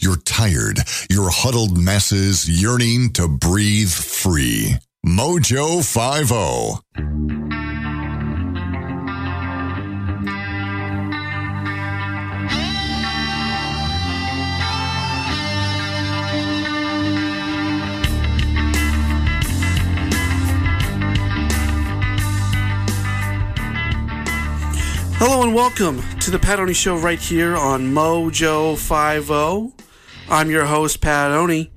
You're tired. Your huddled masses yearning to breathe free. Mojo oh. 50. Hello and welcome to the Pat Oni Show right here on Mojo 50. I'm your host, Pat Oni,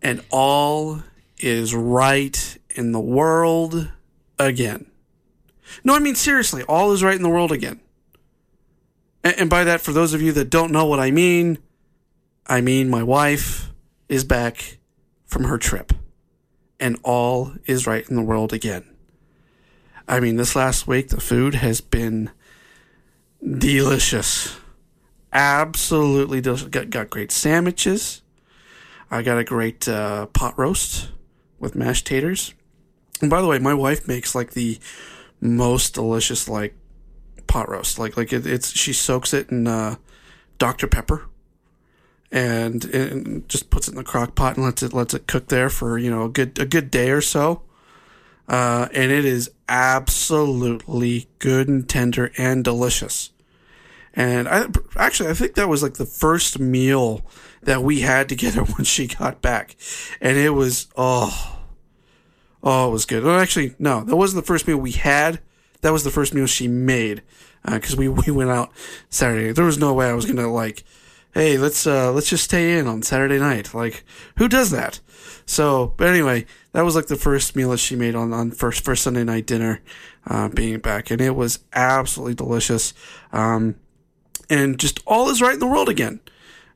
and all is right in the world again. No, I mean seriously, all is right in the world again. And, and by that, for those of you that don't know what I mean, I mean my wife is back from her trip, and all is right in the world again. I mean, this last week, the food has been delicious. Absolutely delicious. Got, got great sandwiches. I got a great uh, pot roast with mashed taters. And by the way, my wife makes like the most delicious like pot roast. Like like it, it's she soaks it in uh, Dr Pepper and, and just puts it in the crock pot and lets it lets it cook there for you know a good a good day or so. Uh, and it is absolutely good and tender and delicious. And I actually I think that was like the first meal that we had together when she got back, and it was oh oh it was good. Well, actually, no, that wasn't the first meal we had. That was the first meal she made because uh, we we went out Saturday. There was no way I was gonna like, hey, let's uh let's just stay in on Saturday night. Like, who does that? So, but anyway, that was like the first meal that she made on, on first, first Sunday night dinner, uh, being back. And it was absolutely delicious. Um, and just all is right in the world again.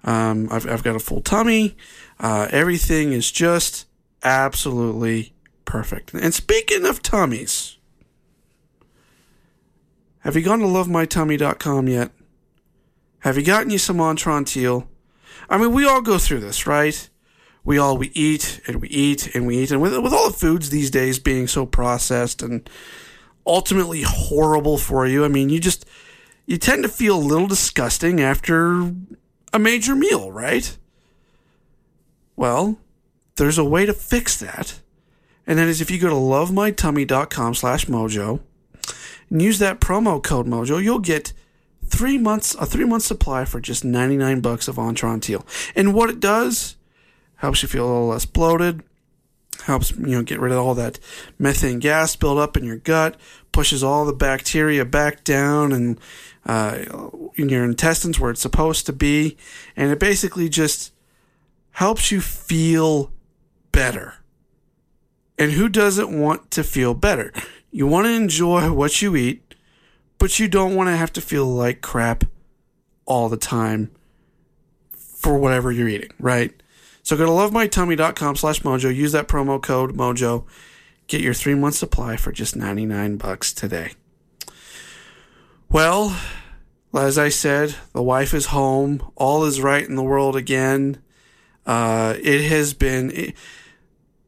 Um, I've, I've got a full tummy. Uh, everything is just absolutely perfect. And speaking of tummies, have you gone to lovemytummy.com yet? Have you gotten you some Atrantil? I mean, we all go through this, right? we all we eat and we eat and we eat and with with all the foods these days being so processed and ultimately horrible for you i mean you just you tend to feel a little disgusting after a major meal right? Well there's a way to fix that and that is if you go to lovemytummy.com slash mojo and use that promo code mojo you'll get three months a three month supply for just 99 bucks of Atrantil and what it does helps you feel a little less bloated, helps you know get rid of all that methane gas build up in your gut, pushes all the bacteria back down and uh, in your intestines where it's supposed to be, and it basically just helps you feel better. And who doesn't want to feel better? You want to enjoy what you eat, but you don't want to have to feel like crap all the time for whatever you're eating, right? So go to lovemytummy.com slash mojo. Use that promo code mojo. Get your three month supply for just 99 bucks today. Well, as I said, the wife is home. All is right in the world again. Uh, it has been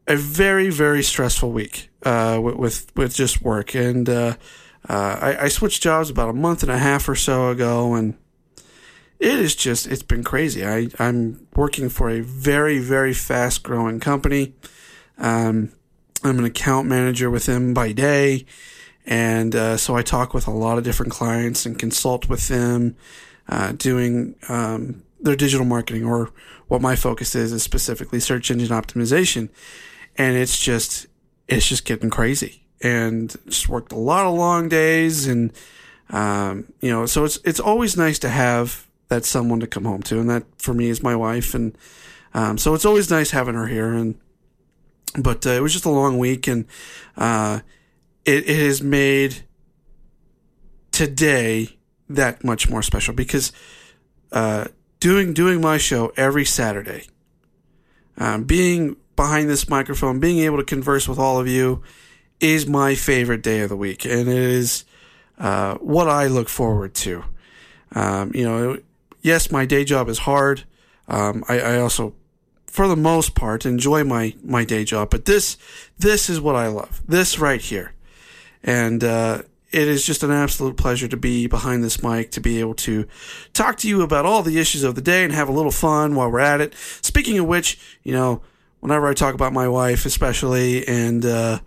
a very, very stressful week uh, with, with just work. And uh, uh, I, I switched jobs about a month and a half or so ago, and it is just it's been crazy. I I'm working for a very very fast growing company. Um, I'm an account manager with them by day, and uh, so I talk with a lot of different clients and consult with them, uh, doing um, their digital marketing or what my focus is is specifically search engine optimization, and it's just it's just getting crazy. And just worked a lot of long days and um, you know so it's it's always nice to have that someone to come home to, and that for me is my wife, and um, so it's always nice having her here. And but uh, it was just a long week, and uh, it, it has made today that much more special because uh, doing doing my show every Saturday, um, being behind this microphone, being able to converse with all of you, is my favorite day of the week, and it is uh, what I look forward to. Um, you know, yes, my day job is hard. Um, I, I also, for the most part, enjoy my my day job, but this this is what I love. This right here, and uh, it is just an absolute pleasure to be behind this mic, to be able to talk to you about all the issues of the day and have a little fun while we're at it. Speaking of which, you know, whenever I talk about my wife, especially, and, uh,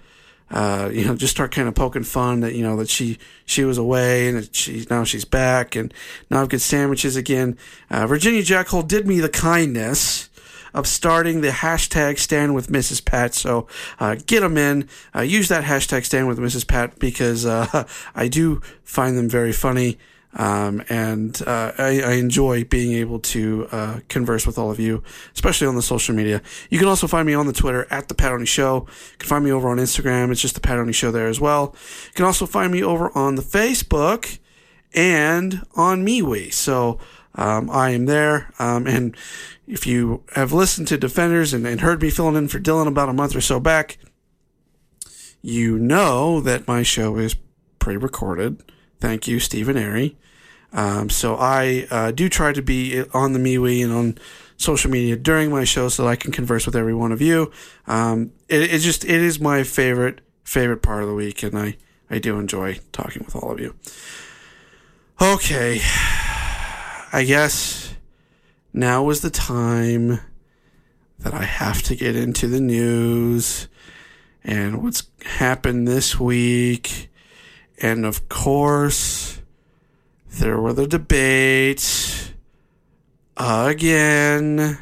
uh, you know, just start kind of poking fun that, you know, that she, she was away and she, now she's back and now I've got sandwiches again. Uh, Virginia Jackhole did me the kindness of starting the hashtag stand with Mrs. Pat. So uh, get them in. Uh, use that hashtag stand with Mrs. Pat because uh, I do find them very funny. Um, and uh, I, I, enjoy being able to uh, converse with all of you, especially on the social media. You can also find me on the Twitter at the Pat Oney Show. You can find me over on Instagram. It's just the Pat Oney Show there as well. You can also find me over on the Facebook and on MeWe. So um, I am there. Um, and if you have listened to Defenders and, and heard me filling in for Dylan about a month or so back, you know that my show is pre recorded. Thank you, Stephen Airy. Um, so I uh, do try to be on the MeWe and on social media during my show so that I can converse with every one of you. Um, it, it just it is my favorite favorite part of the week, and I I do enjoy talking with all of you. Okay, I guess now is the time that I have to get into the news and what's happened this week. And of course, there were the debates again.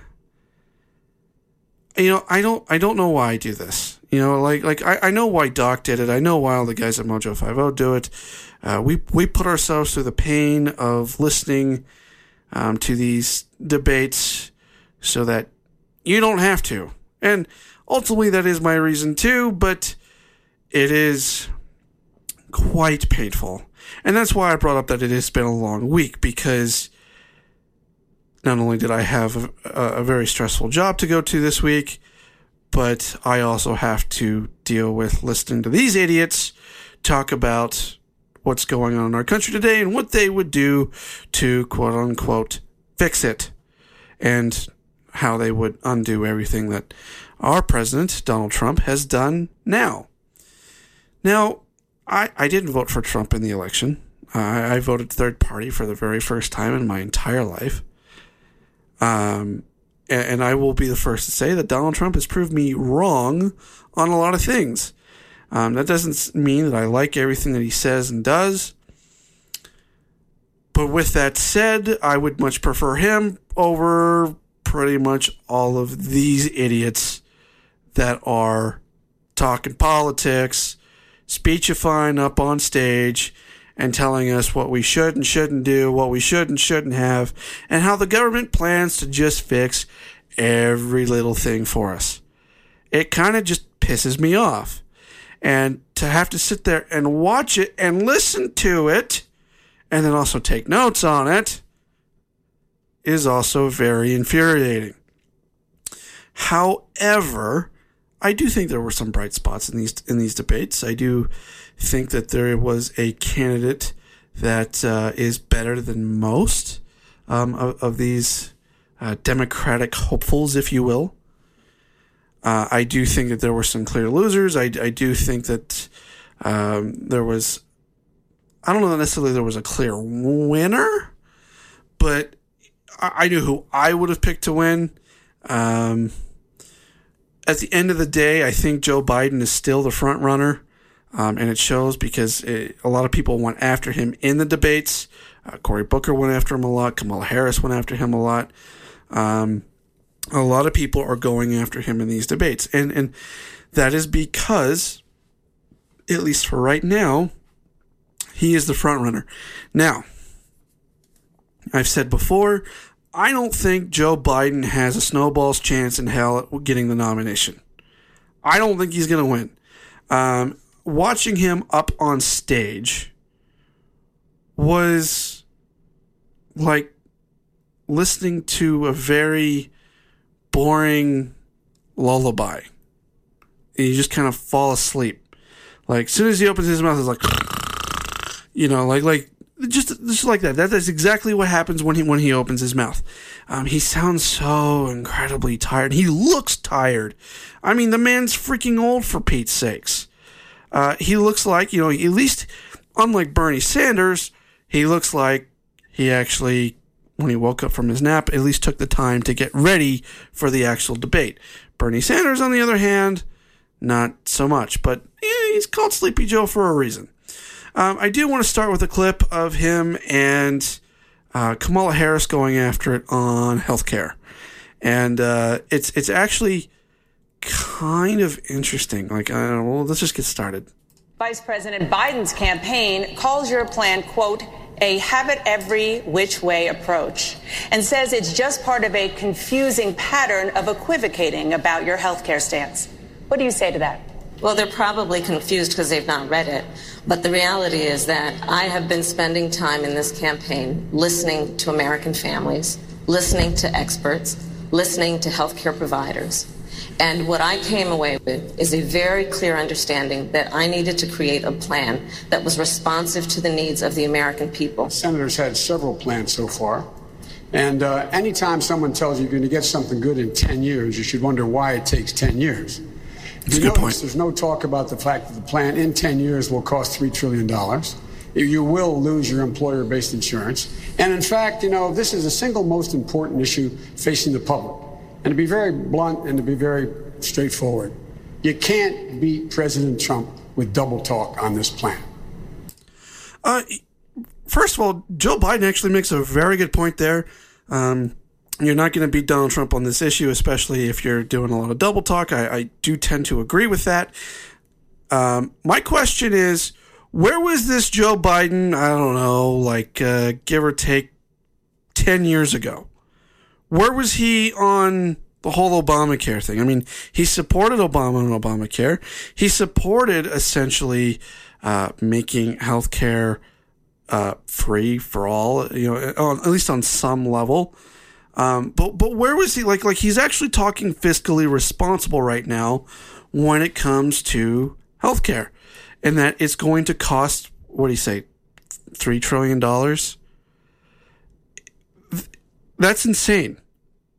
You know, I don't I don't know why I do this. You know, like like I, I know why Doc did it. I know why all the guys at Mojo Five O do it. Uh, we we put ourselves through the pain of listening um, to these debates so that you don't have to. And ultimately, that is my reason too, but it is quite painful. And that's why I brought up that it has been a long week because not only did I have a, a very stressful job to go to this week, but I also have to deal with listening to these idiots talk about what's going on in our country today and what they would do to quote unquote fix it and how they would undo everything that our president, Donald Trump, has done now. Now, I, I didn't vote for Trump in the election. I, I voted third party for the very first time in my entire life. Um, and, and I will be the first to say that Donald Trump has proved me wrong on a lot of things. Um, that doesn't mean that I like everything that he says and does. But with that said, I would much prefer him over pretty much all of these idiots that are talking politics, speechifying up on stage, and telling us what we should and shouldn't do, what we should and shouldn't have, and how the government plans to just fix every little thing for us. It kind of just pisses me off. And to have to sit there and watch it and listen to it, and then also take notes on it, is also very infuriating. However, I do think there were some bright spots in these in these debates. I do think that there was a candidate that uh, is better than most um, of, of, these uh, Democratic hopefuls, if you will. Uh, I do think that there were some clear losers. I, I do think that um, there was, I don't know necessarily there was a clear winner, but I, I knew who I would have picked to win. Um, at the end of the day, I think Joe Biden is still the front runner. Um, and it shows because it, a lot of people went after him in the debates. Uh, Cory Booker went after him a lot. Kamala Harris went after him a lot. Um, a lot of people are going after him in these debates, and and that is because, at least for right now, he is the front runner. Now, I've said before, I don't think Joe Biden has a snowball's chance in hell at getting the nomination. I don't think he's going to win. Um, watching him up on stage was like listening to a very boring lullaby. And you just kind of fall asleep. Like as soon as he opens his mouth, it's like, you know, like like just just like that. That is exactly what happens when he when he opens his mouth. Um, he sounds so incredibly tired. He looks tired. I mean, the man's freaking old for Pete's sakes. Uh, he looks like you know, at least unlike Bernie Sanders, he looks like he actually when he woke up from his nap, at least took the time to get ready for the actual debate. Bernie Sanders, on the other hand, not so much, but yeah, he's called Sleepy Joe for a reason. Um, I do want to start with a clip of him and uh, Kamala Harris going after it on healthcare, and uh, it's it's actually kind of interesting. Like, I don't know, well, let's just get started. Vice President Biden's campaign calls your plan, quote, a have it every which way approach and says it's just part of a confusing pattern of equivocating about your health care stance. What do you say to that? Well, they're probably confused because they've not read it. But the reality is that I have been spending time in this campaign listening to American families, listening to experts, listening to healthcare providers. And what I came away with is a very clear understanding that I needed to create a plan that was responsive to the needs of the American people. Senators had several plans so far. And uh, anytime someone tells you you're going to get something good in 10 years, you should wonder why it takes 10 years. That's you a good notice point. There's no talk about the fact that the plan in 10 years will cost $3 trillion. You will lose your employer based insurance. And in fact, you know, this is the single most important issue facing the public. And to be very blunt and to be very straightforward, you can't beat President Trump with double talk on this plan. Uh, first of all, Joe Biden actually makes a very good point there. Um, you're not going to beat Donald Trump on this issue, especially if you're doing a lot of double talk. I, I do tend to agree with that. Um, my question is, where was this Joe Biden? I don't know, like uh, give or take ten years ago. Where was he on the whole Obamacare thing? I mean, he supported Obama and Obamacare. He supported essentially uh, making healthcare uh, free for all. You know, on, at least on some level. Um, but but where was he? Like like he's actually talking fiscally responsible right now when it comes to healthcare, and that it's going to cost what do you say, three trillion dollars. That's insane.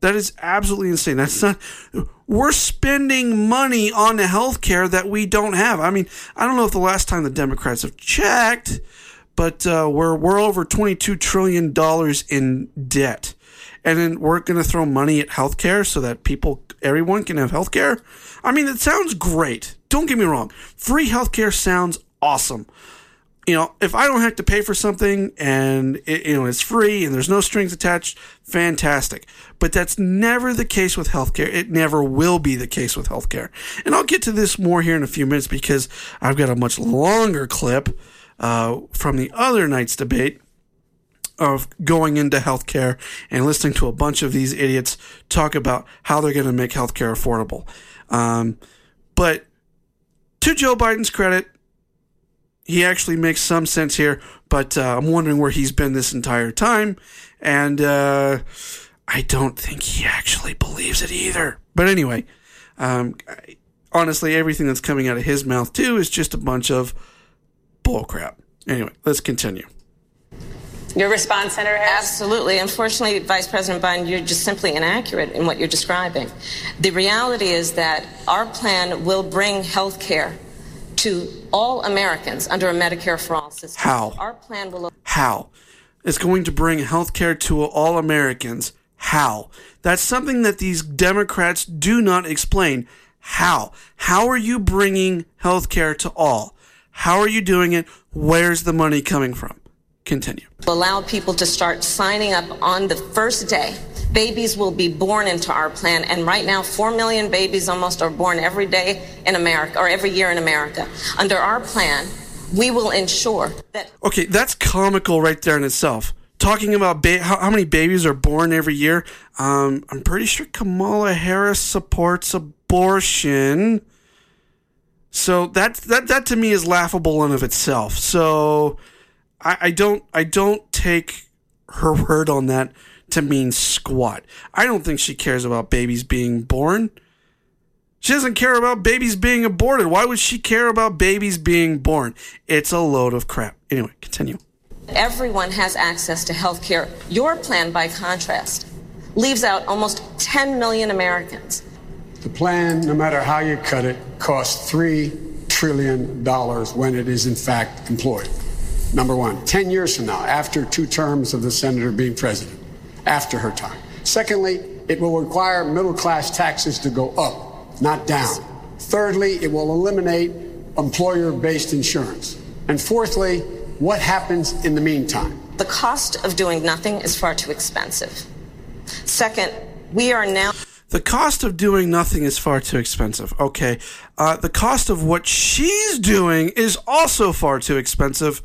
That is absolutely insane. That's not. We're spending money on the healthcare that we don't have. I mean, I don't know if the last time the Democrats have checked, but uh, we're we're over twenty two trillion dollars in debt, and then we're going to throw money at healthcare so that people, everyone, can have healthcare. I mean, it sounds great. Don't get me wrong. Free healthcare sounds awesome you know, if I don't have to pay for something and it, you know it's free and there's no strings attached, fantastic. But that's never the case with healthcare. It never will be the case with healthcare. And I'll get to this more here in a few minutes because I've got a much longer clip uh, from the other night's debate of going into healthcare and listening to a bunch of these idiots talk about how they're going to make healthcare affordable. Um, but to Joe Biden's credit, he actually makes some sense here, but uh, I'm wondering where he's been this entire time, and uh, I don't think he actually believes it either. But anyway, um, I- honestly, everything that's coming out of his mouth too is just a bunch of bullcrap. Anyway, let's continue. Your response, Senator Harris? Absolutely. Unfortunately, Vice President Biden, you're just simply inaccurate in what you're describing. The reality is that our plan will bring health care to all Americans under a Medicare for All system. How? Our plan will How? It's going to bring healthcare to all Americans. How? That's something that these Democrats do not explain. How? How are you bringing healthcare to all? How are you doing it? Where's the money coming from? Continue. allow people to start signing up on the first day. Babies will be born into our plan, and right now, 4 million babies almost are born every day in America, or every year in America. Under our plan, we will ensure that Okay, that's comical right there in itself. Talking about ba- how, how many babies are born every year. Um, I'm pretty sure Kamala Harris supports abortion. So that that that to me is laughable in of itself. So I, I don't I don't take her word on that to mean squat. I don't think she cares about babies being born. She doesn't care about babies being aborted. Why would she care about babies being born? It's a load of crap. Anyway, continue. Everyone has access to health care. Your plan, by contrast, leaves out almost 10 million Americans. The plan, no matter how you cut it, costs $3 trillion when it is in fact employed. Number one, 10 years from now, after two terms of the senator being president, after her time. Secondly, it will require middle class taxes to go up not down. Thirdly, it will eliminate employer based insurance. And fourthly, what happens in the meantime? The cost of doing nothing is far too expensive. Second, we are now. The cost of doing nothing is far too expensive. Okay. Uh, the cost of what she's doing is also far too expensive.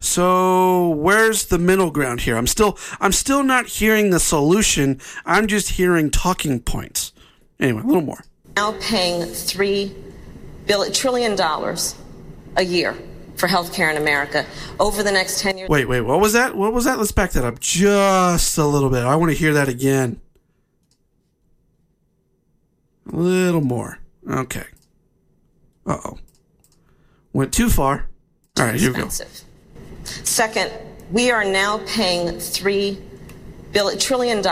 So where's the middle ground here? I'm still I'm still not hearing the solution. I'm just hearing talking points. Anyway, a little more now paying $3 trillion a year for healthcare in America over the next 10 years. Wait, wait, what was that? What was that? Let's back that up just a little bit. I want to hear that again. A little more. Okay. Uh oh. Went too far. All right, here we go. Second, we are now paying $3 trillion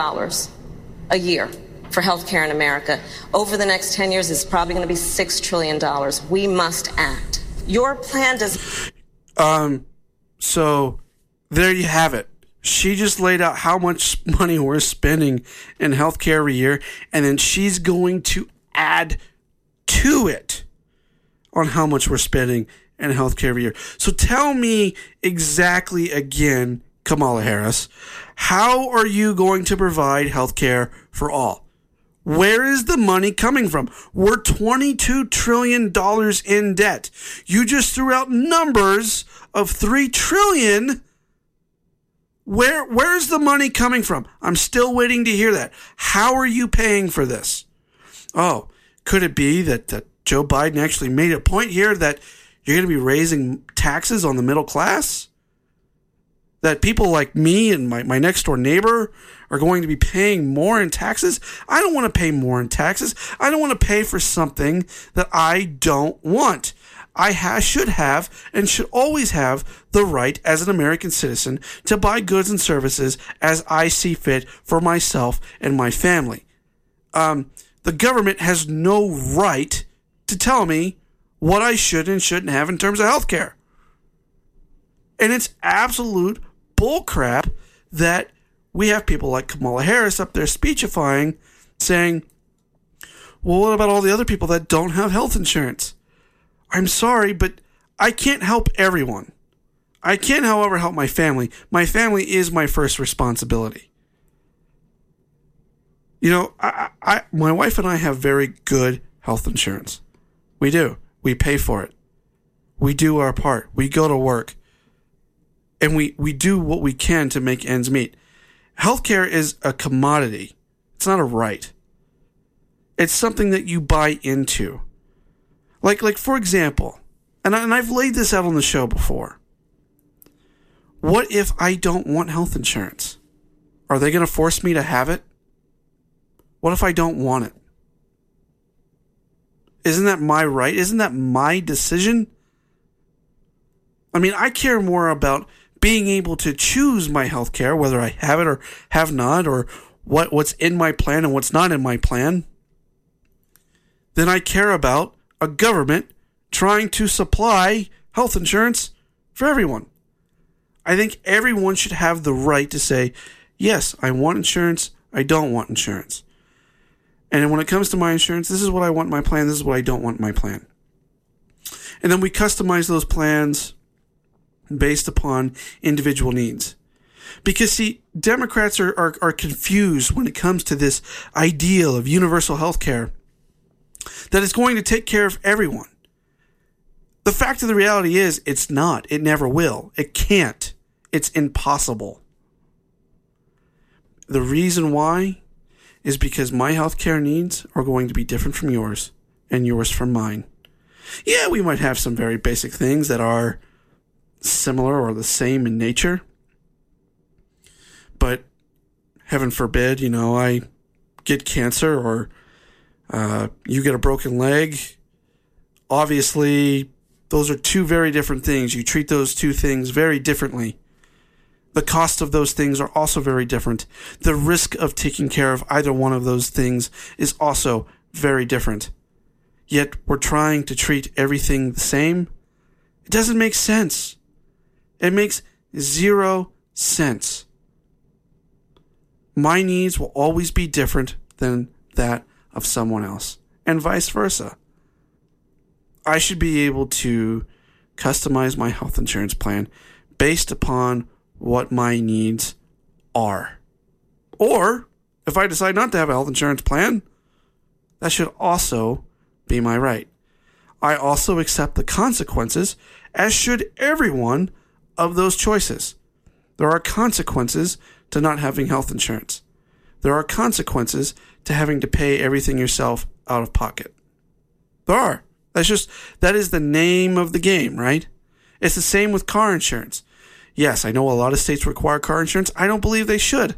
a year for healthcare in America. Over the next 10 years, it's probably going to be $6 trillion. We must act. Your plan does. Um, so there you have it. She just laid out how much money we're spending in healthcare every year, and then she's going to add to it on how much we're spending in healthcare every year. So tell me exactly again, Kamala Harris, how are you going to provide healthcare for all? Where is the money coming from? We're $22 trillion in debt. You just threw out numbers of 3 trillion. Where, where's the money coming from? I'm still waiting to hear that. How are you paying for this? Oh, could it be that, that Joe Biden actually made a point here that you're going to be raising taxes on the middle class? That people like me and my, my next door neighbor are going to be paying more in taxes. I don't want to pay more in taxes. I don't want to pay for something that I don't want. I ha- should have and should always have the right as an American citizen to buy goods and services as I see fit for myself and my family. Um, the government has no right to tell me what I should and shouldn't have in terms of health care. And it's absolute bullcrap that we have people like Kamala Harris up there speechifying, saying, well, what about all the other people that don't have health insurance? I'm sorry, but I can't help everyone. I can, however, help my family. My family is my first responsibility. You know, I, I, my wife and I have very good health insurance. We do. We pay for it. We do our part. We go to work. And we, we do what we can to make ends meet healthcare is a commodity. It's not a right. It's something that you buy into. Like, like for example, and, I, and I've laid this out on the show before. What if I don't want health insurance? Are they going to force me to have it? What if I don't want it? Isn't that my right? Isn't that my decision? I mean, I care more about being able to choose my health care, whether I have it or have not, or what, what's in my plan and what's not in my plan, than I care about a government trying to supply health insurance for everyone. I think everyone should have the right to say, yes, I want insurance, I don't want insurance. And when it comes to my insurance, this is what I want my plan, this is what I don't want my plan. And then we customize those plans based upon individual needs. Because see, Democrats are, are, are confused when it comes to this ideal of universal health care that is going to take care of everyone. The fact of the reality is, it's not. It never will. It can't. It's impossible. The reason why is because my healthcare needs are going to be different from yours and yours from mine. Yeah, we might have some very basic things that are similar or the same in nature. But heaven forbid, you know, I get cancer or uh, you get a broken leg, obviously those are two very different things. You treat those two things very differently. The cost of those things are also very different. The risk of taking care of either one of those things is also very different. Yet we're trying to treat everything the same. It doesn't make sense. It makes zero sense. My needs will always be different than that of someone else, and vice versa. I should be able to customize my health insurance plan based upon what my needs are. Or if I decide not to have a health insurance plan, that should also be my right. I also accept the consequences, as should everyone, of those choices. There are consequences to not having health insurance. There are consequences to having to pay everything yourself out of pocket. There are. That's just, that is the name of the game, right? It's the same with car insurance. Yes, I know a lot of states require car insurance. I don't believe they should.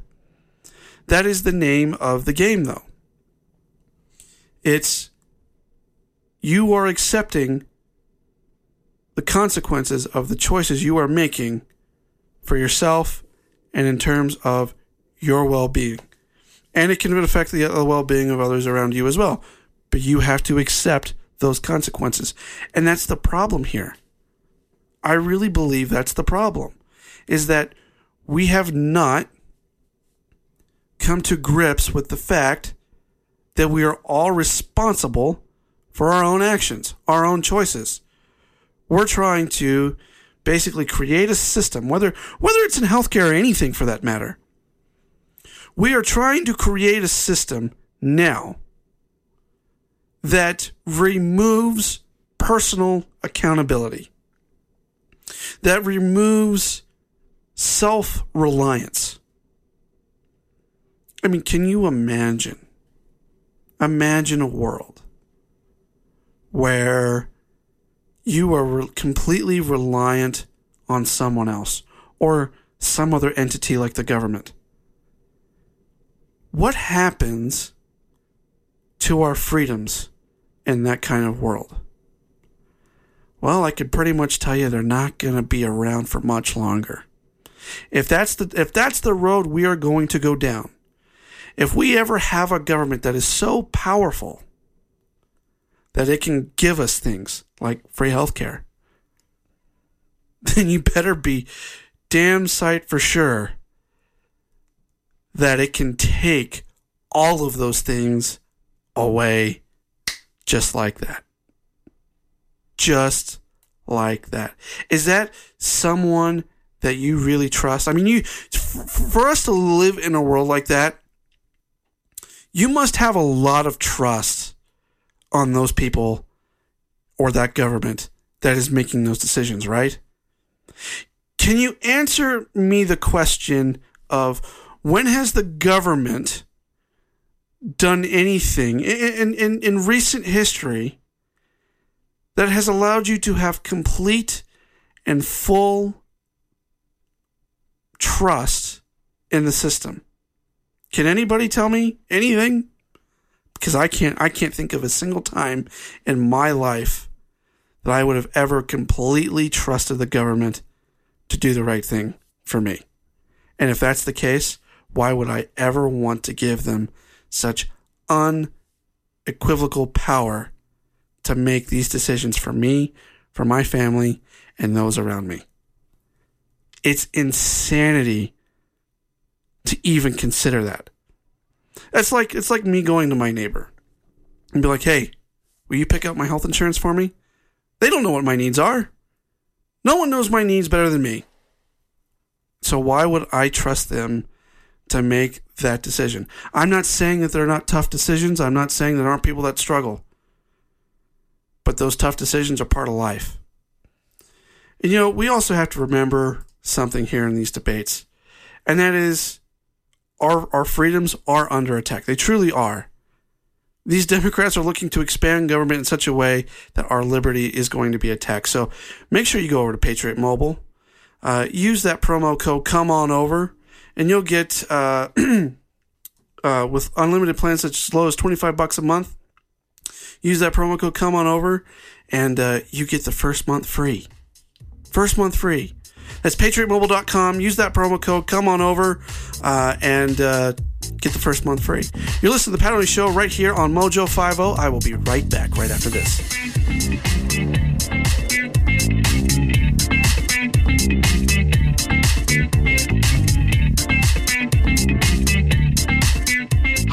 That is the name of the game, though. It's you are accepting the consequences of the choices you are making for yourself and in terms of your well being. And it can affect the well being of others around you as well. But you have to accept those consequences. And that's the problem here. I really believe that's the problem is that we have not come to grips with the fact that we are all responsible for our own actions, our own choices. We're trying to basically create a system, whether whether it's in healthcare or anything for that matter. We are trying to create a system now that removes personal accountability, that removes self reliance. I mean, can you imagine? Imagine a world where you are re- completely reliant on someone else or some other entity like the government. What happens to our freedoms in that kind of world? Well, I could pretty much tell you they're not going to be around for much longer. If that's the if that's the road we are going to go down, if we ever have a government that is so powerful that it can give us things like free healthcare, then you better be damn sight for sure that it can take all of those things away just like that. Just like that. Is that someone that you really trust? I mean, you for us to live in a world like that, you must have a lot of trust on those people or that government that is making those decisions, right? Can you answer me the question of when has the government done anything in, in, in recent history that has allowed you to have complete and full trust in the system. Can anybody tell me anything? Because I can't I can't think of a single time in my life that I would have ever completely trusted the government to do the right thing for me. And if that's the case, why would I ever want to give them such unequivocal power to make these decisions for me, for my family, and those around me? It's insanity to even consider that. It's like it's like me going to my neighbor and be like, "Hey, will you pick up my health insurance for me?" They don't know what my needs are. No one knows my needs better than me. So why would I trust them to make that decision? I'm not saying that they're not tough decisions. I'm not saying there aren't people that struggle. But those tough decisions are part of life. And you know, we also have to remember something here in these debates, and that is our, our freedoms are under attack. They truly are. These Democrats are looking to expand government in such a way that our liberty is going to be attacked. So make sure you go over to Patriot Mobile. Uh, use that promo code come on over and you'll get uh, uh, with unlimited plans such as low as 25 bucks a month. Use that promo code come on over and uh, you get the first month free. First month free. That's patriotmobile.com. Use that promo code come on over uh, and uh, get the first month free. You're listening to the Pat Show right here on Mojo 50. I will be right back right after this.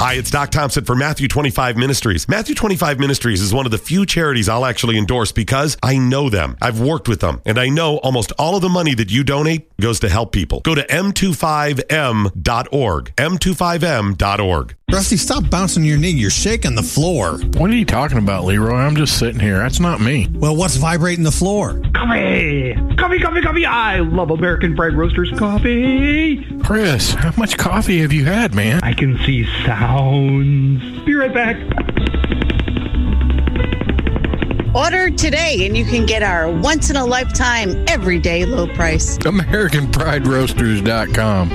Hi, it's Doc Thompson for Matthew 25 Ministries. Matthew 25 Ministries is one of the few charities I'll actually endorse because I know them. I've worked with them, and I know almost all of the money that you donate goes to help people. Go to m25m.org. m25m.org. Rusty, stop bouncing your knee. You're shaking the floor. What are you talking about, Leroy? I'm just sitting here. That's not me. Well, what's vibrating the floor? Coffee! Coffee, coffee, coffee! I love American Pride Roasters coffee! Chris, how much coffee have you had, man? I can see sounds. Be right back. Order today and you can get our once in a lifetime, everyday low price. AmericanPrideRoasters.com.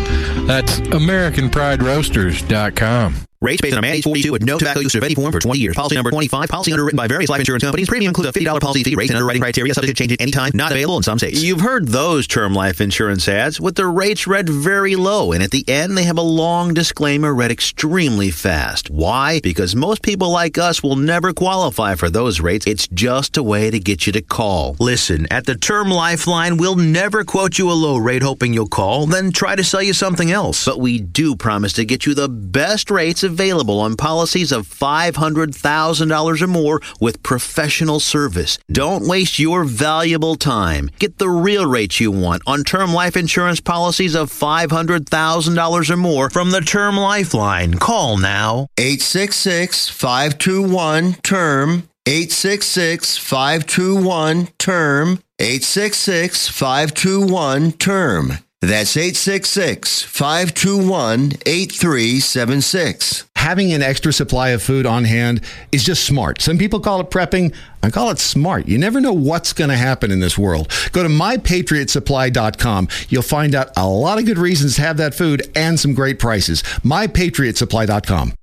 That's AmericanPrideRoasters.com. Rates based on a man age 42 with no tobacco use any form for 20 years. Policy number 25. Policy underwritten by various life insurance companies. Premium includes a $50 policy fee. Rates and underwriting criteria subject to change at any time. Not available in some states. You've heard those term life insurance ads with the rates read very low, and at the end they have a long disclaimer read extremely fast. Why? Because most people like us will never qualify for those rates. It's just a way to get you to call. Listen, at the Term Lifeline, we'll never quote you a low rate hoping you'll call, then try to sell you something else. But we do promise to get you the best rates available on policies of $500,000 or more with professional service. Don't waste your valuable time. Get the real rates you want on term life insurance policies of $500,000 or more from the Term Lifeline. Call now. 866 521 TERM. 866 521 TERM. 866 521 TERM. That's 866 521 8376. Having an extra supply of food on hand is just smart. Some people call it prepping. I call it smart. You never know what's going to happen in this world. Go to mypatriotsupply.com. You'll find out a lot of good reasons to have that food and some great prices. Mypatriotsupply.com.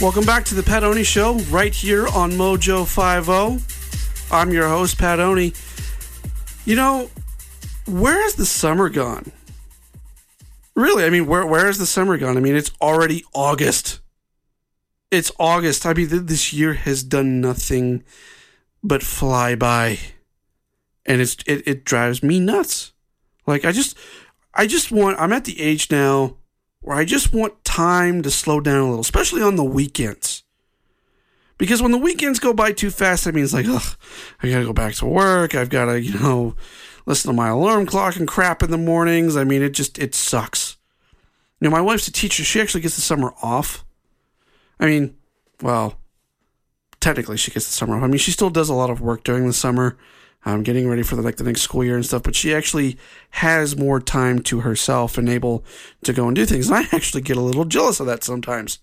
Welcome back to the Pat Oni Show, right here on Mojo 50. I'm your host, Pat Oni. You know, where has the summer gone? Really, I mean, where where has the summer gone? I mean, it's already August. It's August. I mean, th- this year has done nothing but fly by, and it's it, it drives me nuts. Like I just I just want. I'm at the age now where I just want time to slow down a little, especially on the weekends. Because when the weekends go by too fast, that means like, ugh, I gotta go back to work. I've gotta, you know, listen to my alarm clock and crap in the mornings. I mean, it just, it sucks. You know, my wife's a teacher. She actually gets the summer off. I mean, well, technically she gets the summer off. I mean, she still does a lot of work during the summer, um, getting ready for the, like the next school year and stuff. But she actually has more time to herself and able to go and do things. And I actually get a little jealous of that sometimes.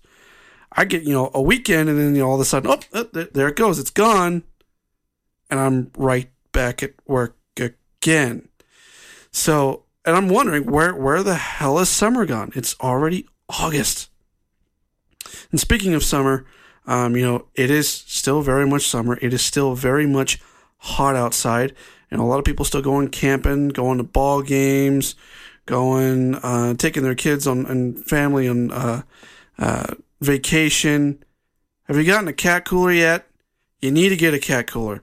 I get you know a weekend and then you know all of a sudden, oh, there it goes, it's gone, and I'm right back at work again. So, and I'm wondering where where the hell is summer gone? It's already August. And speaking of summer, um, you know, it is still very much summer. It is still very much hot outside, and a lot of people still going camping, going to ball games, going, uh, taking their kids on and family on uh, uh, vacation. Have you gotten a cat cooler yet? You need to get a cat cooler.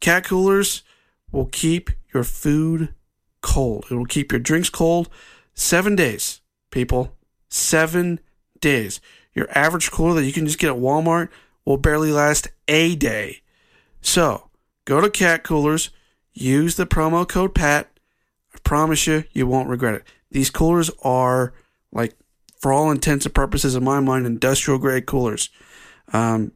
Cat coolers will keep your food cold. It will keep your drinks cold seven days, people. Seven days. Your average cooler that you can just get at Walmart will barely last a day. So go to Cat Coolers, use the promo code PAT. I promise you, you won't regret it. These coolers are like, for all intents and purposes, in my mind, industrial grade coolers. Um,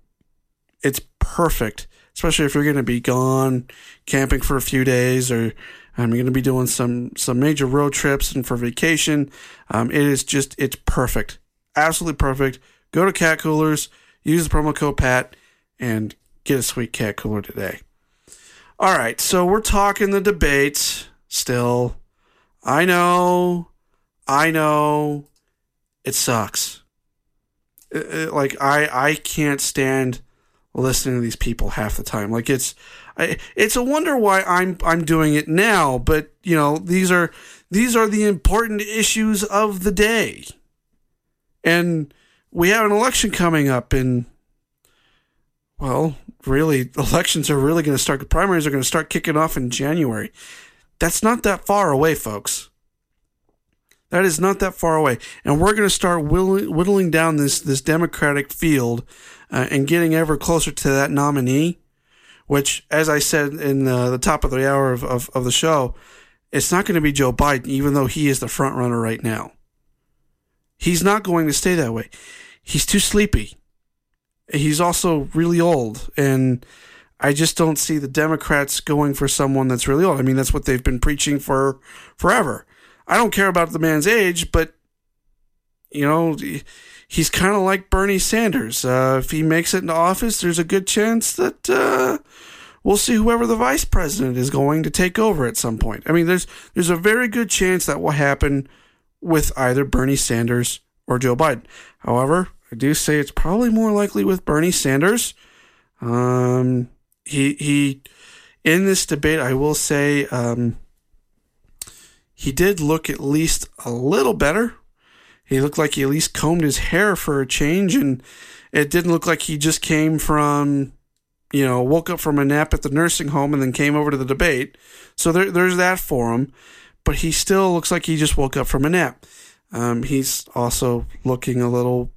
it's perfect, especially if you're going to be gone camping for a few days or I'm going to be doing some some major road trips and for vacation. Um, it is just it's perfect, absolutely perfect. Go to Cat Coolers, use the promo code Pat, and get a sweet cat cooler today. All right, so we're talking the debates still. I know, I know, it sucks. It- it- like I I can't stand listening to these people half the time. Like it's I, it's a wonder why I'm I'm doing it now, but you know, these are these are the important issues of the day. And we have an election coming up and well, really elections are really going to start the primaries are going to start kicking off in January. That's not that far away, folks. That is not that far away, and we're going to start whittling, down this this Democratic field uh, and getting ever closer to that nominee. Which, as I said in uh, the top of the hour of, of, of the show, it's not going to be Joe Biden, even though he is the front runner right now. He's not going to stay that way. He's too sleepy. He's also really old, and I just don't see the Democrats going for someone that's really old. I mean, that's what they've been preaching for forever. I don't care about the man's age, but you know, he's kind of like Bernie Sanders. Uh, if he makes it into office, there's a good chance that uh, we'll see whoever the vice president is going to take over at some point. I mean, there's there's a very good chance that will happen with either Bernie Sanders or Joe Biden. However, I do say it's probably more likely with Bernie Sanders. Um, he he in this debate, I will say. Um, he did look at least a little better. He looked like he at least combed his hair for a change, and it didn't look like he just came from, you know, woke up from a nap at the nursing home and then came over to the debate. So there, there's that for him. But he still looks like he just woke up from a nap. Um, he's also looking a little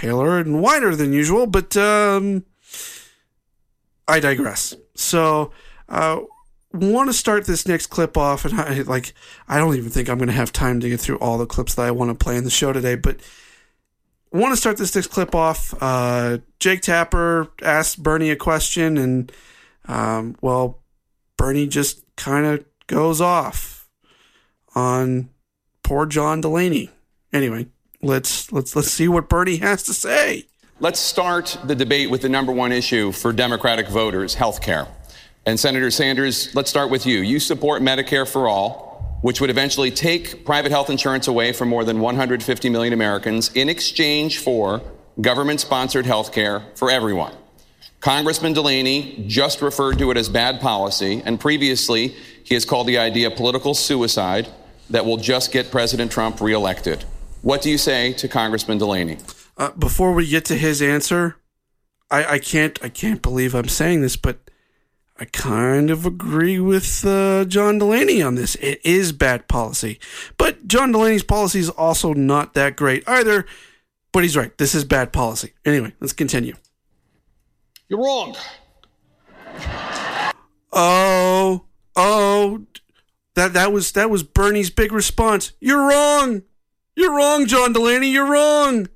paler and whiter than usual, but um, I digress. So, uh, want to start this next clip off, and I like I don't even think I'm going to have time to get through all the clips that I want to play in the show today, but want to start this next clip off. Uh, Jake Tapper asked Bernie a question, and um, well, Bernie just kind of goes off on poor John Delaney. Anyway, let's let's let's see what Bernie has to say. Let's start the debate with the number one issue for Democratic voters health care. And Senator Sanders, let's start with you. You support Medicare for all, which would eventually take private health insurance away from more than 150 million Americans in exchange for government sponsored health care for everyone. Congressman Delaney just referred to it as bad policy, and previously he has called the idea political suicide that will just get President Trump reelected. What do you say to Congressman Delaney? Uh, before we get to his answer, I, I can't I can't believe I'm saying this, but I kind of agree with uh, John Delaney on this. It is bad policy, but John Delaney's policy is also not that great either. But he's right. This is bad policy. Anyway, let's continue. You're wrong. Oh, oh, that that was that was Bernie's big response. You're wrong. You're wrong, John Delaney. You're wrong.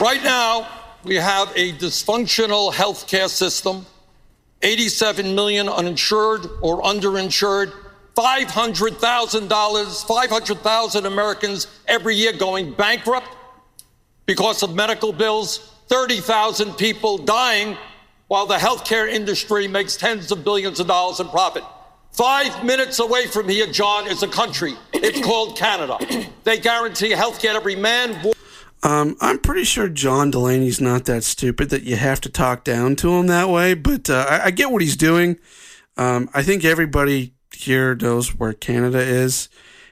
Right now, we have a dysfunctional healthcare system, 87 million uninsured or underinsured, $500,000, 500,000 Americans every year going bankrupt because of medical bills, 30,000 people dying while the healthcare industry makes tens of billions of dollars in profit. Five minutes away from here, John, is a country. It's called Canada. They guarantee health care to every man. Um, I'm pretty sure John Delaney's not that stupid that you have to talk down to him that way, but uh, I, I get what he's doing. Um, I think everybody here knows where Canada is,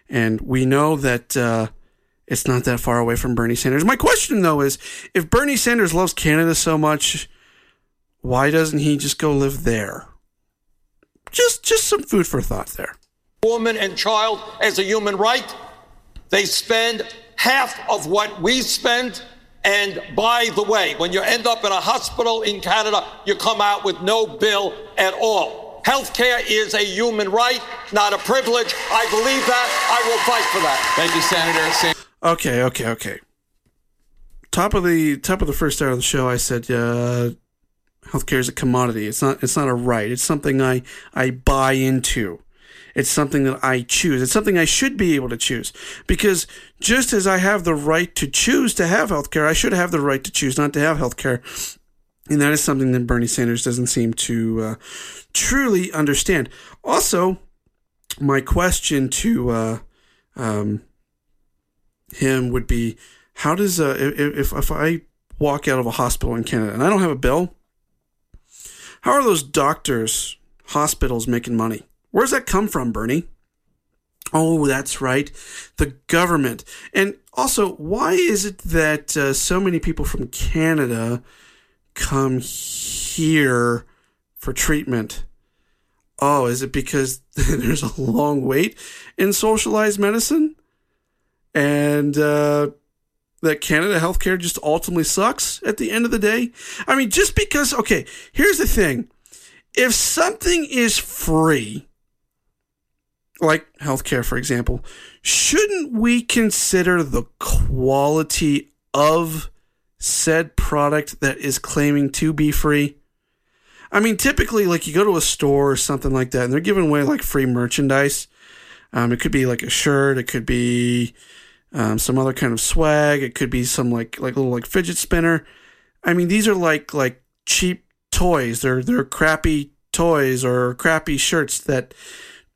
and we know that uh, it's not that far away from Bernie Sanders. My question, though, is if Bernie Sanders loves Canada so much, why doesn't he just go live there? Just, just some food for thought there. woman and child as a human right. They spend half of what we spend. And by the way, when you end up in a hospital in Canada, you come out with no bill at all. Healthcare is a human right, not a privilege. I believe that. I will fight for that. Thank you, Senator. Sanders. Okay, okay, okay. Top of the top of the first hour of the show, I said, uh, Healthcare is a commodity. It's not. It's not a right. It's something I I buy into. It's something that I choose. It's something I should be able to choose because just as I have the right to choose to have healthcare, I should have the right to choose not to have healthcare. And that is something that Bernie Sanders doesn't seem to uh, truly understand. Also, my question to uh, um, him would be how does uh, if if I walk out of a hospital in Canada and I don't have a bill, how are those doctors, hospitals making money? Where's that come from, Bernie? Oh, that's right, the government. And also, why is it that uh, so many people from Canada come here for treatment? Oh, is it because there's a long wait in socialized medicine? And uh, that Canada healthcare just ultimately sucks at the end of the day? I mean, just because, okay, here's the thing. If something is free, like healthcare, for example, shouldn't we consider the quality of said product that is claiming to be free? I mean, typically, like you go to a store or something like that, and they're giving away like free merchandise. Um, it could be like a shirt, it could be um, some other kind of swag, it could be some like like little like fidget spinner. I mean, these are like like cheap toys. They're they're crappy toys or crappy shirts that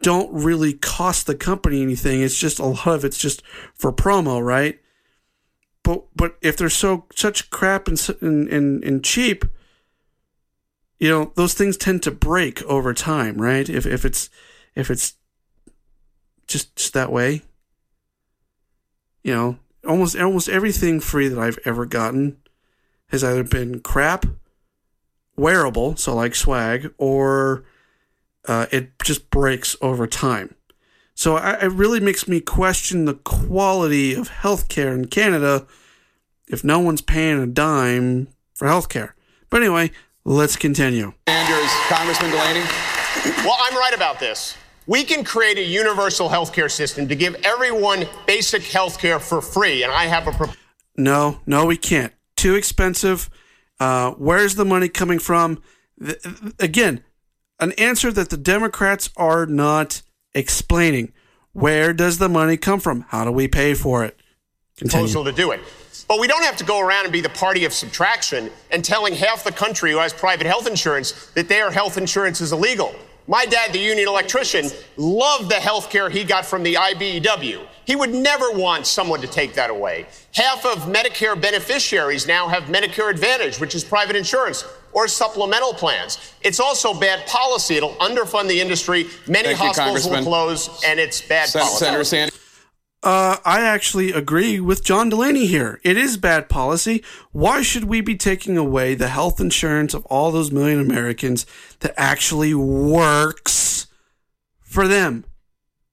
don't really cost the company anything. It's just a lot of it's just for promo, right? But but if they're so such crap and and and, cheap, you know those things tend to break over time, right? If if it's if it's just just that way, you know, almost almost everything free that I've ever gotten has either been crap, wearable, so like swag, or uh, it just breaks over time. So I, it really makes me question the quality of healthcare in Canada if no one's paying a dime for healthcare. But anyway, let's continue. Sanders, Congressman Delaney. Well, I'm right about this. We can create a universal healthcare system to give everyone basic healthcare for free, and I have a. Pro- no, no, we can't. Too expensive. Uh, where's the money coming from? The, again, an answer that the Democrats are not explaining. Where does the money come from? How do we pay for it? Continue. Proposal to do it. But we don't have to go around and be the party of subtraction and telling half the country who has private health insurance that their health insurance is illegal. My dad, the union electrician, loved the health care he got from the IBEW. He would never want someone to take that away. Half of Medicare beneficiaries now have Medicare Advantage, which is private insurance, or supplemental plans. It's also bad policy. It'll underfund the industry. Many Thank you, hospitals will close, and it's bad Sen- policy. Senator Sanders. Uh, I actually agree with John Delaney here. It is bad policy. Why should we be taking away the health insurance of all those million Americans that actually works for them?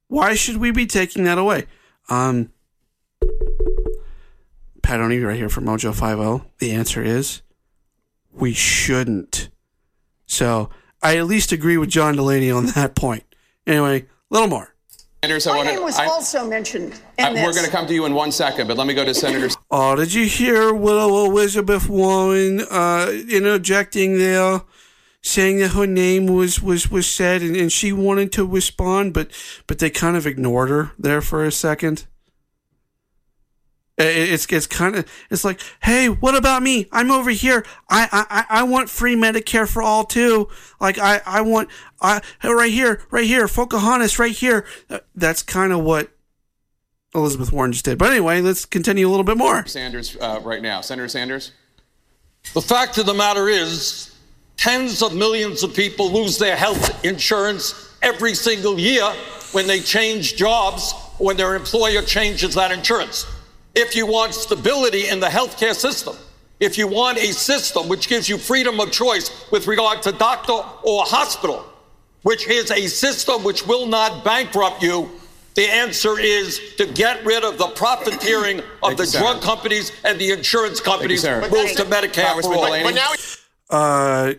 Why should we be taking that away? Um, Pat O'Neill right here from Mojo 50. The answer is we shouldn't. So I at least agree with John Delaney on that point. Anyway, a little more. Sanders, I My want name was to. also mentioned in We're going to come to you in one second, but let me go to Senator Oh, did you hear Willow Elizabeth Warren uh, interjecting there, saying that her name was was was said, and, and she wanted to respond, but but they kind of ignored her there for a second. It- It's it's kind of it's like, hey, what about me? I'm over here. I I I want free Medicare for all too. Like I I want I right here, right here, Pocahontas, right here. Uh, That's kind of what Elizabeth Warren just did. But anyway, let's continue a little bit more. Sanders uh, right now. Senator Sanders. The fact of the matter is, tens of millions of people lose their health insurance every single year when they change jobs, when their employer changes that insurance. If you want stability in the healthcare system, if you want a system which gives you freedom of choice with regard to doctor or hospital, which is a system which will not bankrupt you, the answer is to get rid of the profiteering of the you, drug companies and the insurance companies. Senator. Move to Medicare for all. Delaney. But now Uh,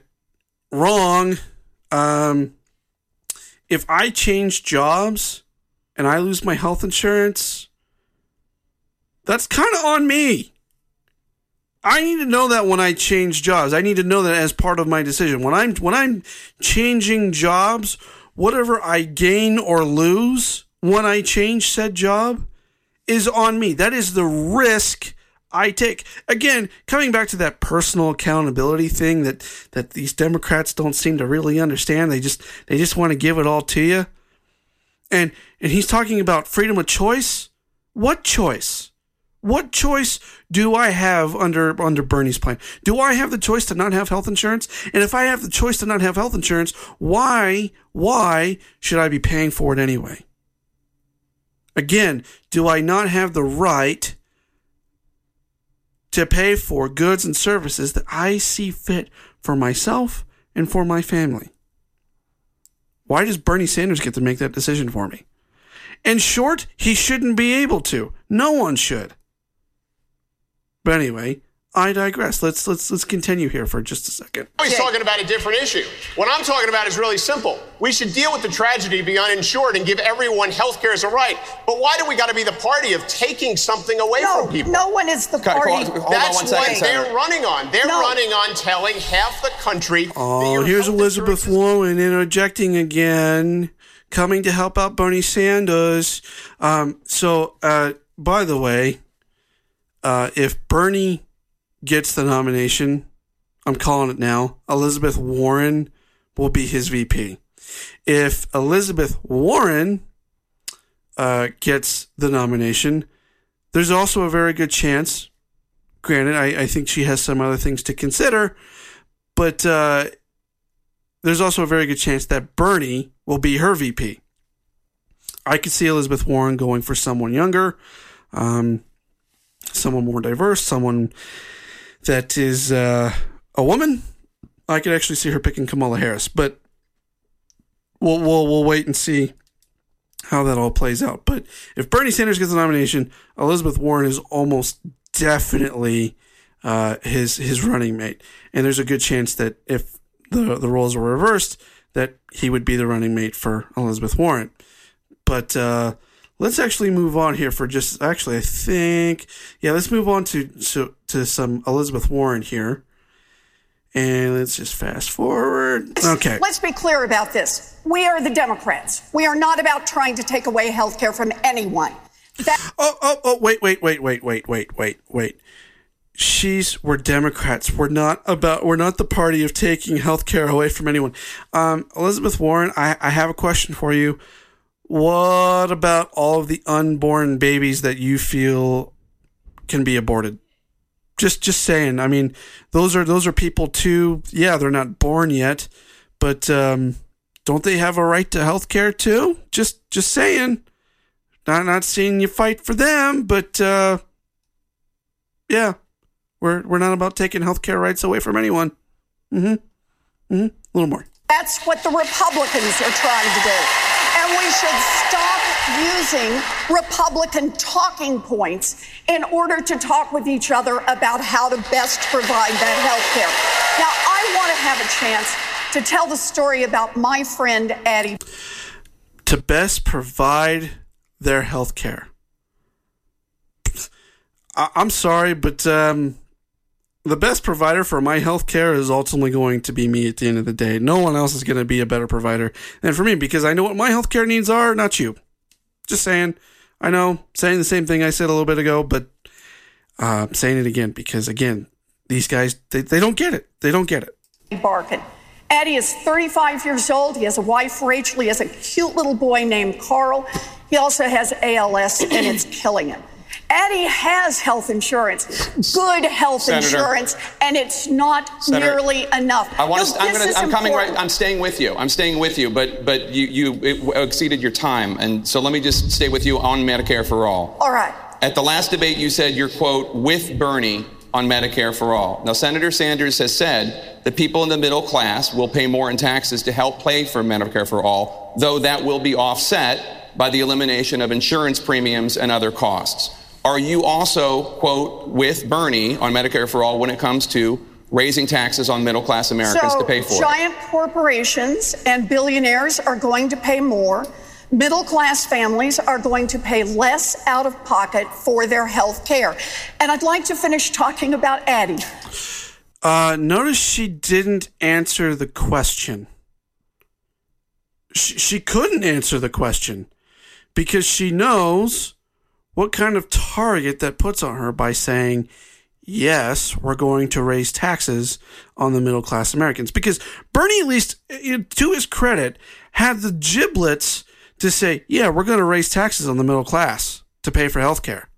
wrong. Um, if I change jobs and I lose my health insurance, that's kind of on me. I need to know that when I change jobs. I need to know that as part of my decision. When I'm when I'm changing jobs, whatever I gain or lose when I change said job is on me. That is the risk I take. Again, coming back to that personal accountability thing that that these Democrats don't seem to really understand. They just they just want to give it all to you. And and he's talking about freedom of choice. What choice? What choice do I have under under Bernie's plan? Do I have the choice to not have health insurance? And if I have the choice to not have health insurance, why why should I be paying for it anyway? Again, do I not have the right to pay for goods and services that I see fit for myself and for my family? Why does Bernie Sanders get to make that decision for me? In short, he shouldn't be able to. No one should. But anyway, I digress. Let's let's let's continue here for just a second. He's talking about a different issue. What I'm talking about is really simple. We should deal with the tragedy of the uninsured and give everyone health care as a right. But why do we got to be the party of taking something away No, from people? no one is the Okay, party. hold on- hold on That's one second, what they're running on. They're No. running on telling half the country. Oh, here's Elizabeth Warren interjecting again, coming to help out Bernie Sanders. Um, so, uh, by the way, uh, if Bernie gets the nomination, I'm calling it now. Elizabeth Warren will be his VP. If Elizabeth Warren uh, gets the nomination, there's also a very good chance. Granted, I, I think she has some other things to consider, but uh, there's also a very good chance that Bernie will be her VP. I could see Elizabeth Warren going for someone younger, um, someone more diverse, someone that is uh, a woman. I could actually see her picking Kamala Harris, but we'll we'll we'll wait and see how that all plays out. But if Bernie Sanders gets the nomination, Elizabeth Warren is almost definitely uh, his his running mate, and there's a good chance that if the the roles were reversed, that he would be the running mate for Elizabeth Warren. But uh, let's actually move on here for just actually I think yeah let's move on to to, to some Elizabeth Warren here, and let's just fast forward. Okay. Let's be clear about this. We are the Democrats. We are not about trying to take away health care from anyone. That- Oh, oh, oh, wait, wait, wait, wait, wait, wait, wait, wait. She's we're Democrats. We're not about we're not the party of taking health care away from anyone. Um, Elizabeth Warren, I, I have a question for you. What about all of the unborn babies that you feel can be aborted? Just just saying. I mean, those are those are people too. Yeah, they're not born yet, but um, don't they have a right to health care too? Just just saying. Not not seeing you fight for them, but uh, yeah, we're we're not about taking health care rights away from anyone. Mm-hmm. Mm-hmm. A little more. That's what the Republicans are trying to do. And we should stop using Republican talking points in order to talk with each other about how to best provide that health care. Now, I want to have a chance to tell the story about my friend Ady. To best provide their health care. I- I'm sorry, but um, the best provider for my health care is ultimately going to be me at the end of the day. No one else is going to be a better provider than for me because I know what my health care needs are, not you. Just saying. I know, saying the same thing I said a little bit ago, but uh, I'm saying it again because, again, these guys, they, they don't get it. They don't get it. Barkan. Ady is 35 years old. He has a wife, Rachel. He has a cute little boy named Carl. He also has ALS, and it's killing him. Ady has health insurance, good health Senator. insurance, and it's not Senator, nearly enough. I want No, to. I'm going is to. I'm coming right. I'm staying with you. I'm staying with you. But but you you exceeded your time, and so let me just stay with you on Medicare for all. All right. At the last debate, you said you're quote with Bernie on Medicare for all. Now, Senator Sanders has said that people in the middle class will pay more in taxes to help pay for Medicare for all, though that will be offset by the elimination of insurance premiums and other costs. Are you also, quote, with Bernie on Medicare for all when it comes to raising taxes on middle class Americans so to pay for it? giant corporations and billionaires are going to pay more. middle class families are going to pay less out of pocket for their health care. And I'd like to finish talking about Ady. Uh, notice she didn't answer the question. She, she couldn't answer the question because she knows what kind of target that puts on her by saying, yes, we're going to raise taxes on the middle class Americans. Because Bernie, at least to his credit, had the giblets to say, yeah, we're going to raise taxes on the middle class to pay for health care.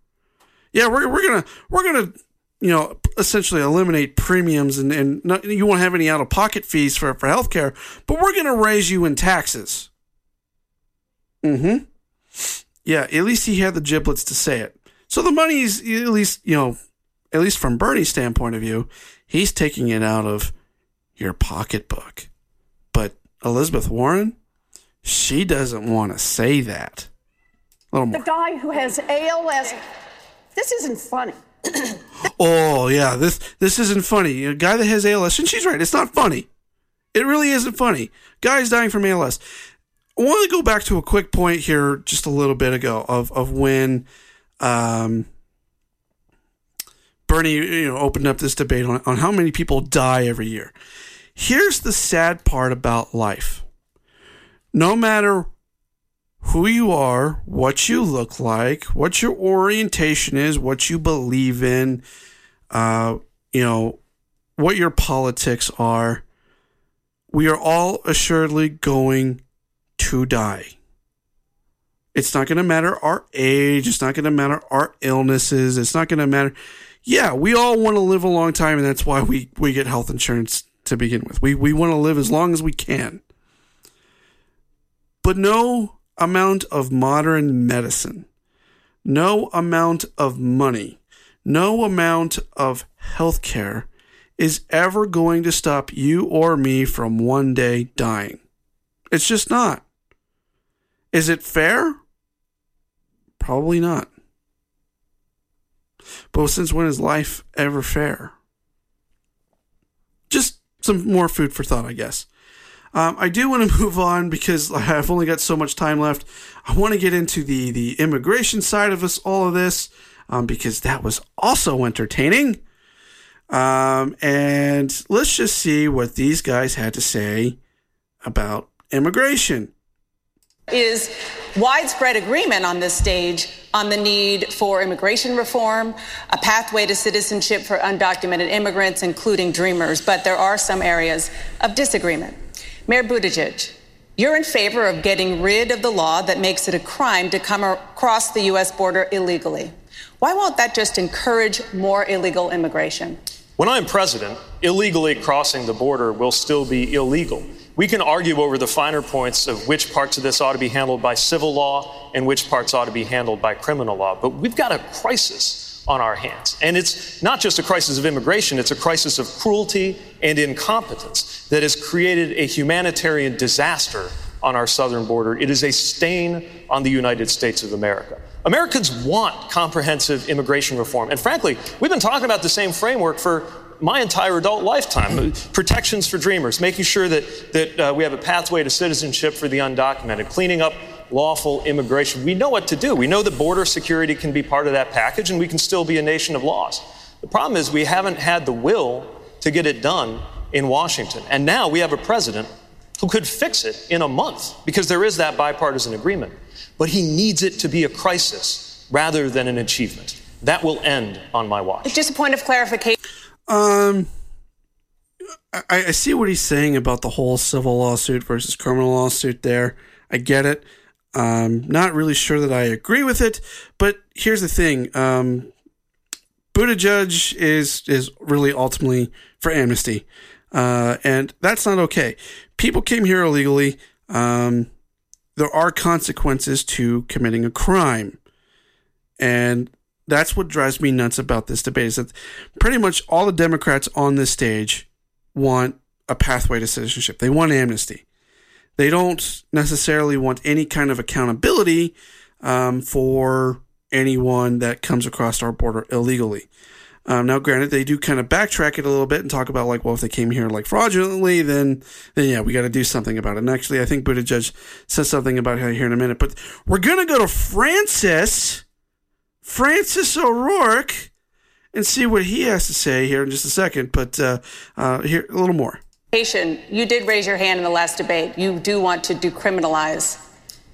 Yeah, we're, we're going to, we're going to, you know, essentially eliminate premiums and, and not, you won't have any out of pocket fees for, for health care, but we're going to raise you in taxes. Mm hmm. Yeah, at least he had the giblets to say it. So the money's at least, you know, at least from Bernie's standpoint of view, he's taking it out of your pocketbook. But Elizabeth Warren, she doesn't want to say that. A little more. The guy who has ALS. This isn't funny. oh yeah, this this isn't funny. A guy that has ALS, and she's right. It's not funny. It really isn't funny. Guy's dying from ALS. I want to go back to a quick point here, just a little bit ago, of of when um, Bernie, you know, opened up this debate on, on how many people die every year. Here's the sad part about life. No matter who you are, what you look like, what your orientation is, what you believe in, uh, you know, what your politics are, we are all assuredly going to die. It's not going to matter our age. It's not going to matter our illnesses. It's not going to matter. Yeah, we all want to live a long time, and that's why we, we get health insurance to begin with. We, we want to live as long as we can. But no amount of modern medicine, no amount of money, no amount of health care is ever going to stop you or me from one day dying. It's just not. Is it fair? Probably not. But since when is life ever fair? Just some more food for thought, I guess. Um, I do want to move on because I've only got so much time left. I want to get into the the immigration side of us, all of this, um, because that was also entertaining. Um, and let's just see what these guys had to say about immigration. Is widespread agreement on this stage on the need for immigration reform, a pathway to citizenship for undocumented immigrants, including dreamers, but there are some areas of disagreement. Mayor Buttigieg, you're in favor of getting rid of the law that makes it a crime to come across the U.S. border illegally. Why won't that just encourage more illegal immigration? When I'm president, illegally crossing the border will still be illegal. We can argue over the finer points of which parts of this ought to be handled by civil law and which parts ought to be handled by criminal law, but we've got a crisis on our hands. And it's not just a crisis of immigration, it's a crisis of cruelty and incompetence that has created a humanitarian disaster on our southern border. It is a stain on the United States of America. Americans want comprehensive immigration reform. And frankly, we've been talking about the same framework for my entire adult lifetime. Protections for dreamers, making sure that, that uh, we have a pathway to citizenship for the undocumented, cleaning up lawful immigration. We know what to do. We know that border security can be part of that package, and we can still be a nation of laws. The problem is we haven't had the will to get it done in Washington. And now we have a president who could fix it in a month because there is that bipartisan agreement. But he needs it to be a crisis rather than an achievement. That will end on my watch. Just a point of clarification. Um, I, I see what he's saying about the whole civil lawsuit versus criminal lawsuit there. I get it. Um, not really sure that I agree with it, but here's the thing. Um, Buttigieg is is really ultimately for amnesty, uh, and that's not okay. People came here illegally. Um, there are consequences to committing a crime, and that's what drives me nuts about this debate is that pretty much all the Democrats on this stage want a pathway to citizenship. They want amnesty. They don't necessarily want any kind of accountability um, for anyone that comes across our border illegally. Um, now, granted, they do kind of backtrack it a little bit and talk about like, well, if they came here like fraudulently, then then yeah, we got to do something about it. And actually, I think Buttigieg says something about it here in a minute. But we're gonna go to Francis, Francis O'Rourke, and see what he has to say here in just a second. But uh, uh, here a little more. You did raise your hand in the last debate. You do want to decriminalize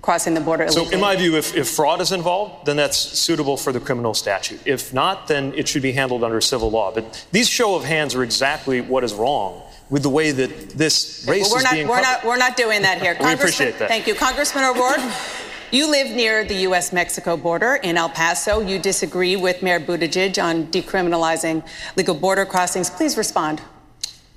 crossing the border So, in my view, if, if fraud is involved, then that's suitable for the criminal statute. If not, then it should be handled under civil law. But these show of hands are exactly what is wrong with the way that this race Well, we're is not, being we're covered. not, we're not doing that here. We Congressman- appreciate that. Thank you. Congressman O'Rourke, you live near the U.S. Mexico border in El Paso. You disagree with Mayor Buttigieg on decriminalizing legal border crossings. Please respond.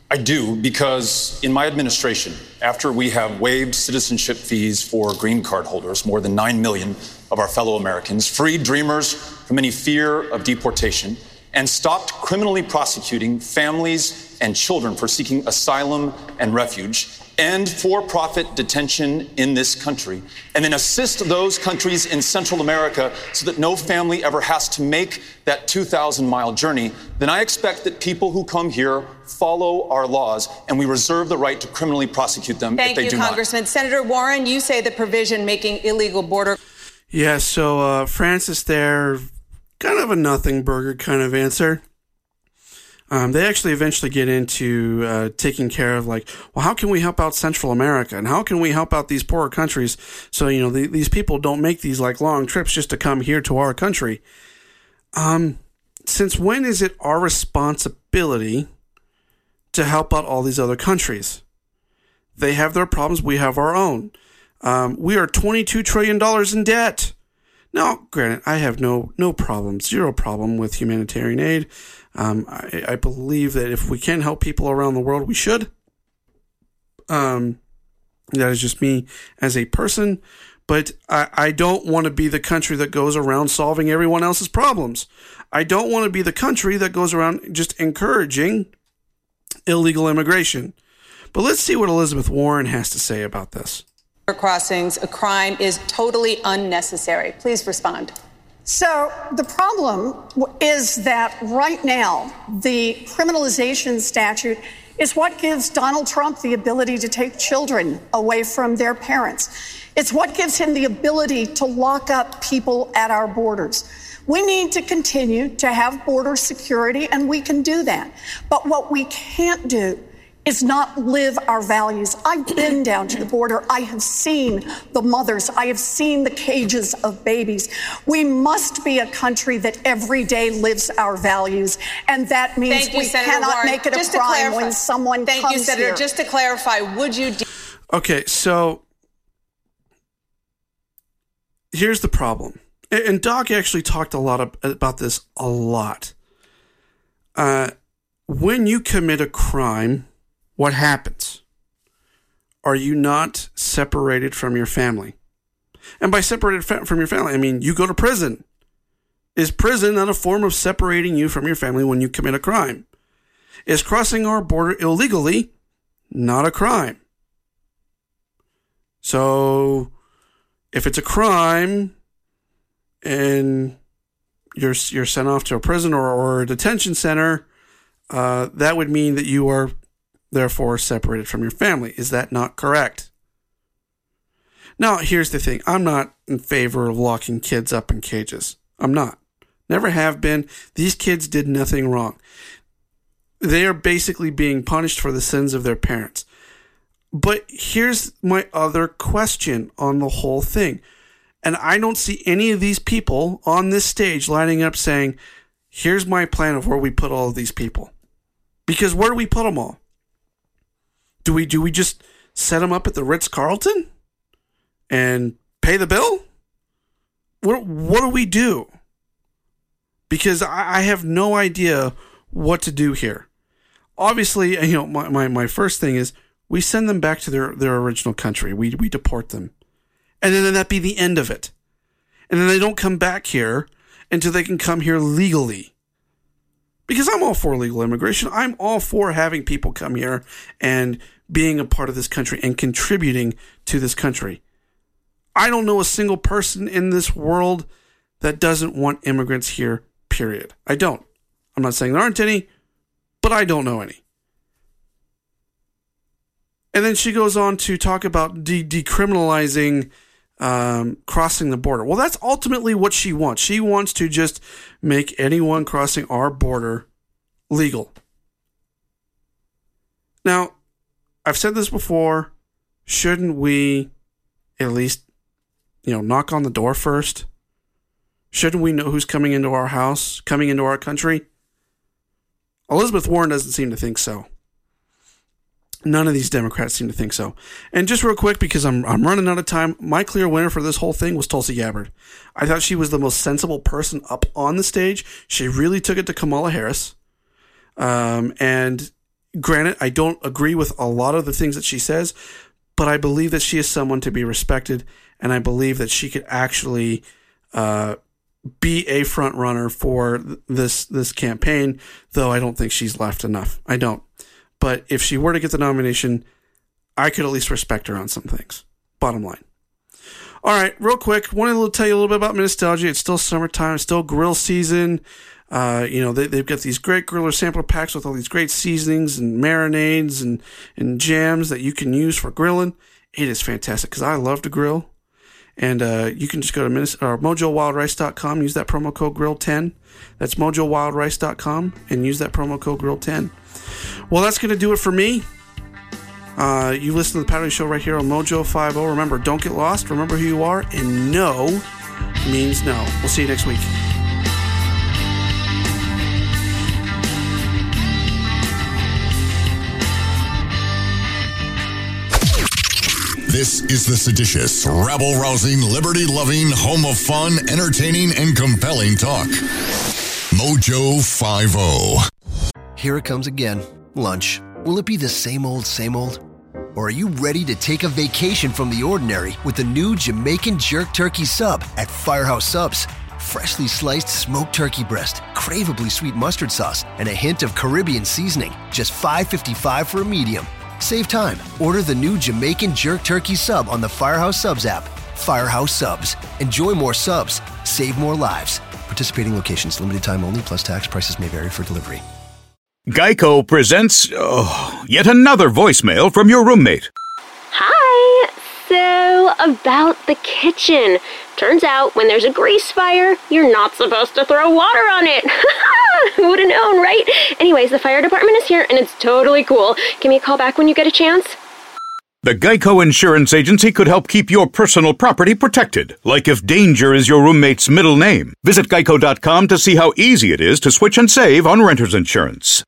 I do because in my administration, after we have waived citizenship fees for green card holders, more than 9 million of our fellow Americans, freed dreamers from any fear of deportation, and stopped criminally prosecuting families and children for seeking asylum and refuge, end for profit detention in this country, and then assist those countries in Central America so that no family ever has to make that 2,000 mile journey, then I expect that people who come here follow our laws and we reserve the right to criminally prosecute them if they you, do not. Congressman. Senator Warren, you say the provision making illegal border Yeah, so uh, Francis there, kind of a nothing burger kind of answer. Um, they actually eventually get into uh, taking care of like, well, how can we help out Central America and how can we help out these poorer countries so you know the, these people don't make these like long trips just to come here to our country. Um, since when is it our responsibility to help out all these other countries? They have their problems, we have our own. Um, we are twenty-two trillion dollars in debt. Now, granted, I have no no problem, zero problem with humanitarian aid. Um, I, I believe that if we can help people around the world, we should. Um, that is just me as a person, but I, I don't want to be the country that goes around solving everyone else's problems. I don't want to be the country that goes around just encouraging illegal immigration. But let's see what Elizabeth Warren has to say about this. crossings a crime is totally unnecessary. Please respond. So the problem is that right now, the criminalization statute is what gives Donald Trump the ability to take children away from their parents. It's what gives him the ability to lock up people at our borders. We need to continue to have border security, and we can do that. But what we can't do is not live our values. I've been down to the border. I have seen the mothers. I have seen the cages of babies. We must be a country that every day lives our values. And that means you, we Senator cannot Warren. make it a Just to crime clarify- when someone Thank comes you, Senator. here. Just to clarify, would you de- Okay, so here's the problem. And and Doc actually talked a lot of, about this a lot. Uh, when you commit a crime, what happens? Are you not separated from your family? And by separated fa- from your family, I mean you go to prison. Is prison not a form of separating you from your family when you commit a crime? Is crossing our border illegally not a crime? So, if it's a crime and you're you're sent off to a prison or, or a detention center, uh, that would mean that you are therefore separated from your family. Is that not correct? Now, here's the thing: I'm not in favor of locking kids up in cages. I'm not. Never have been. These kids did nothing wrong. They are basically being punished for the sins of their parents. But here's my other question on the whole thing. And I don't see any of these people on this stage lining up saying, here's my plan of where we put all of these people. Because where do we put them all? Do we do we just set them up at the Ritz Carlton and pay the bill? What what do we do? Because I, I have no idea what to do here. Obviously, you know, my, my, my first thing is we send them back to their, their original country. We we deport them. And then that be the end of it. And then they don't come back here until they can come here legally. Because I'm all for legal immigration. I'm all for having people come here and being a part of this country and contributing to this country. I don't know a single person in this world that doesn't want immigrants here, period. I don't. I'm not saying there aren't any, but I don't know any. And then she goes on to talk about de- decriminalizing um, crossing the border. Well, that's ultimately what she wants. She wants to just make anyone crossing our border legal. Now, I've said this before. Shouldn't we at least, you know, knock on the door first? Shouldn't we know who's coming into our house, coming into our country? Elizabeth Warren doesn't seem to think so. None of these Democrats seem to think so. And just real quick, because I'm I'm running out of time, my clear winner for this whole thing was Tulsi Gabbard. I thought she was the most sensible person up on the stage. She really took it to Kamala Harris. Um, and granted, I don't agree with a lot of the things that she says, but I believe that she is someone to be respected, and I believe that she could actually uh, be a front runner for this this campaign. Though I don't think she's left enough. I don't. But if she were to get the nomination, I could at least respect her on some things. Bottom line. All right, real quick, wanted to tell you a little bit about Nostalgia. It's still summertime, still grill season. Uh, you know, they, they've got these great griller sampler packs with all these great seasonings and marinades and, and jams that you can use for grilling. It is fantastic because I love to grill. And uh, you can just go to Minis- or mojowildrice.com, use that promo code GRILL10. That's mojowildrice.com and use that promo code GRILL10. Well, that's going to do it for me. Uh, you listen to the Patterson Show right here on Mojo 50. Remember, don't get lost. Remember who you are. And no means no. We'll see you next week. This is the seditious, rabble rousing, liberty loving, home of fun, entertaining, and compelling talk. Mojo 50. Here it comes again. Lunch. Will it be the same old, same old? Or are you ready to take a vacation from the ordinary with the new Jamaican Jerk Turkey Sub at Firehouse Subs? Freshly sliced smoked turkey breast, craveably sweet mustard sauce, and a hint of Caribbean seasoning. Just $5.55 for a medium. Save time. Order the new Jamaican Jerk Turkey Sub on the Firehouse Subs app. Firehouse Subs. Enjoy more subs. Save more lives. Participating locations, limited time only, plus tax. Prices may vary for delivery. Geico presents oh, yet another voicemail from your roommate. So, about the kitchen. Turns out when there's a grease fire, you're not supposed to throw water on it. Who would have known, right? Anyways, the fire department is here and it's totally cool. Give me a call back when you get a chance. The Geico Insurance Agency could help keep your personal property protected, like if danger is your roommate's middle name. Visit geico.com to see how easy it is to switch and save on renter's insurance.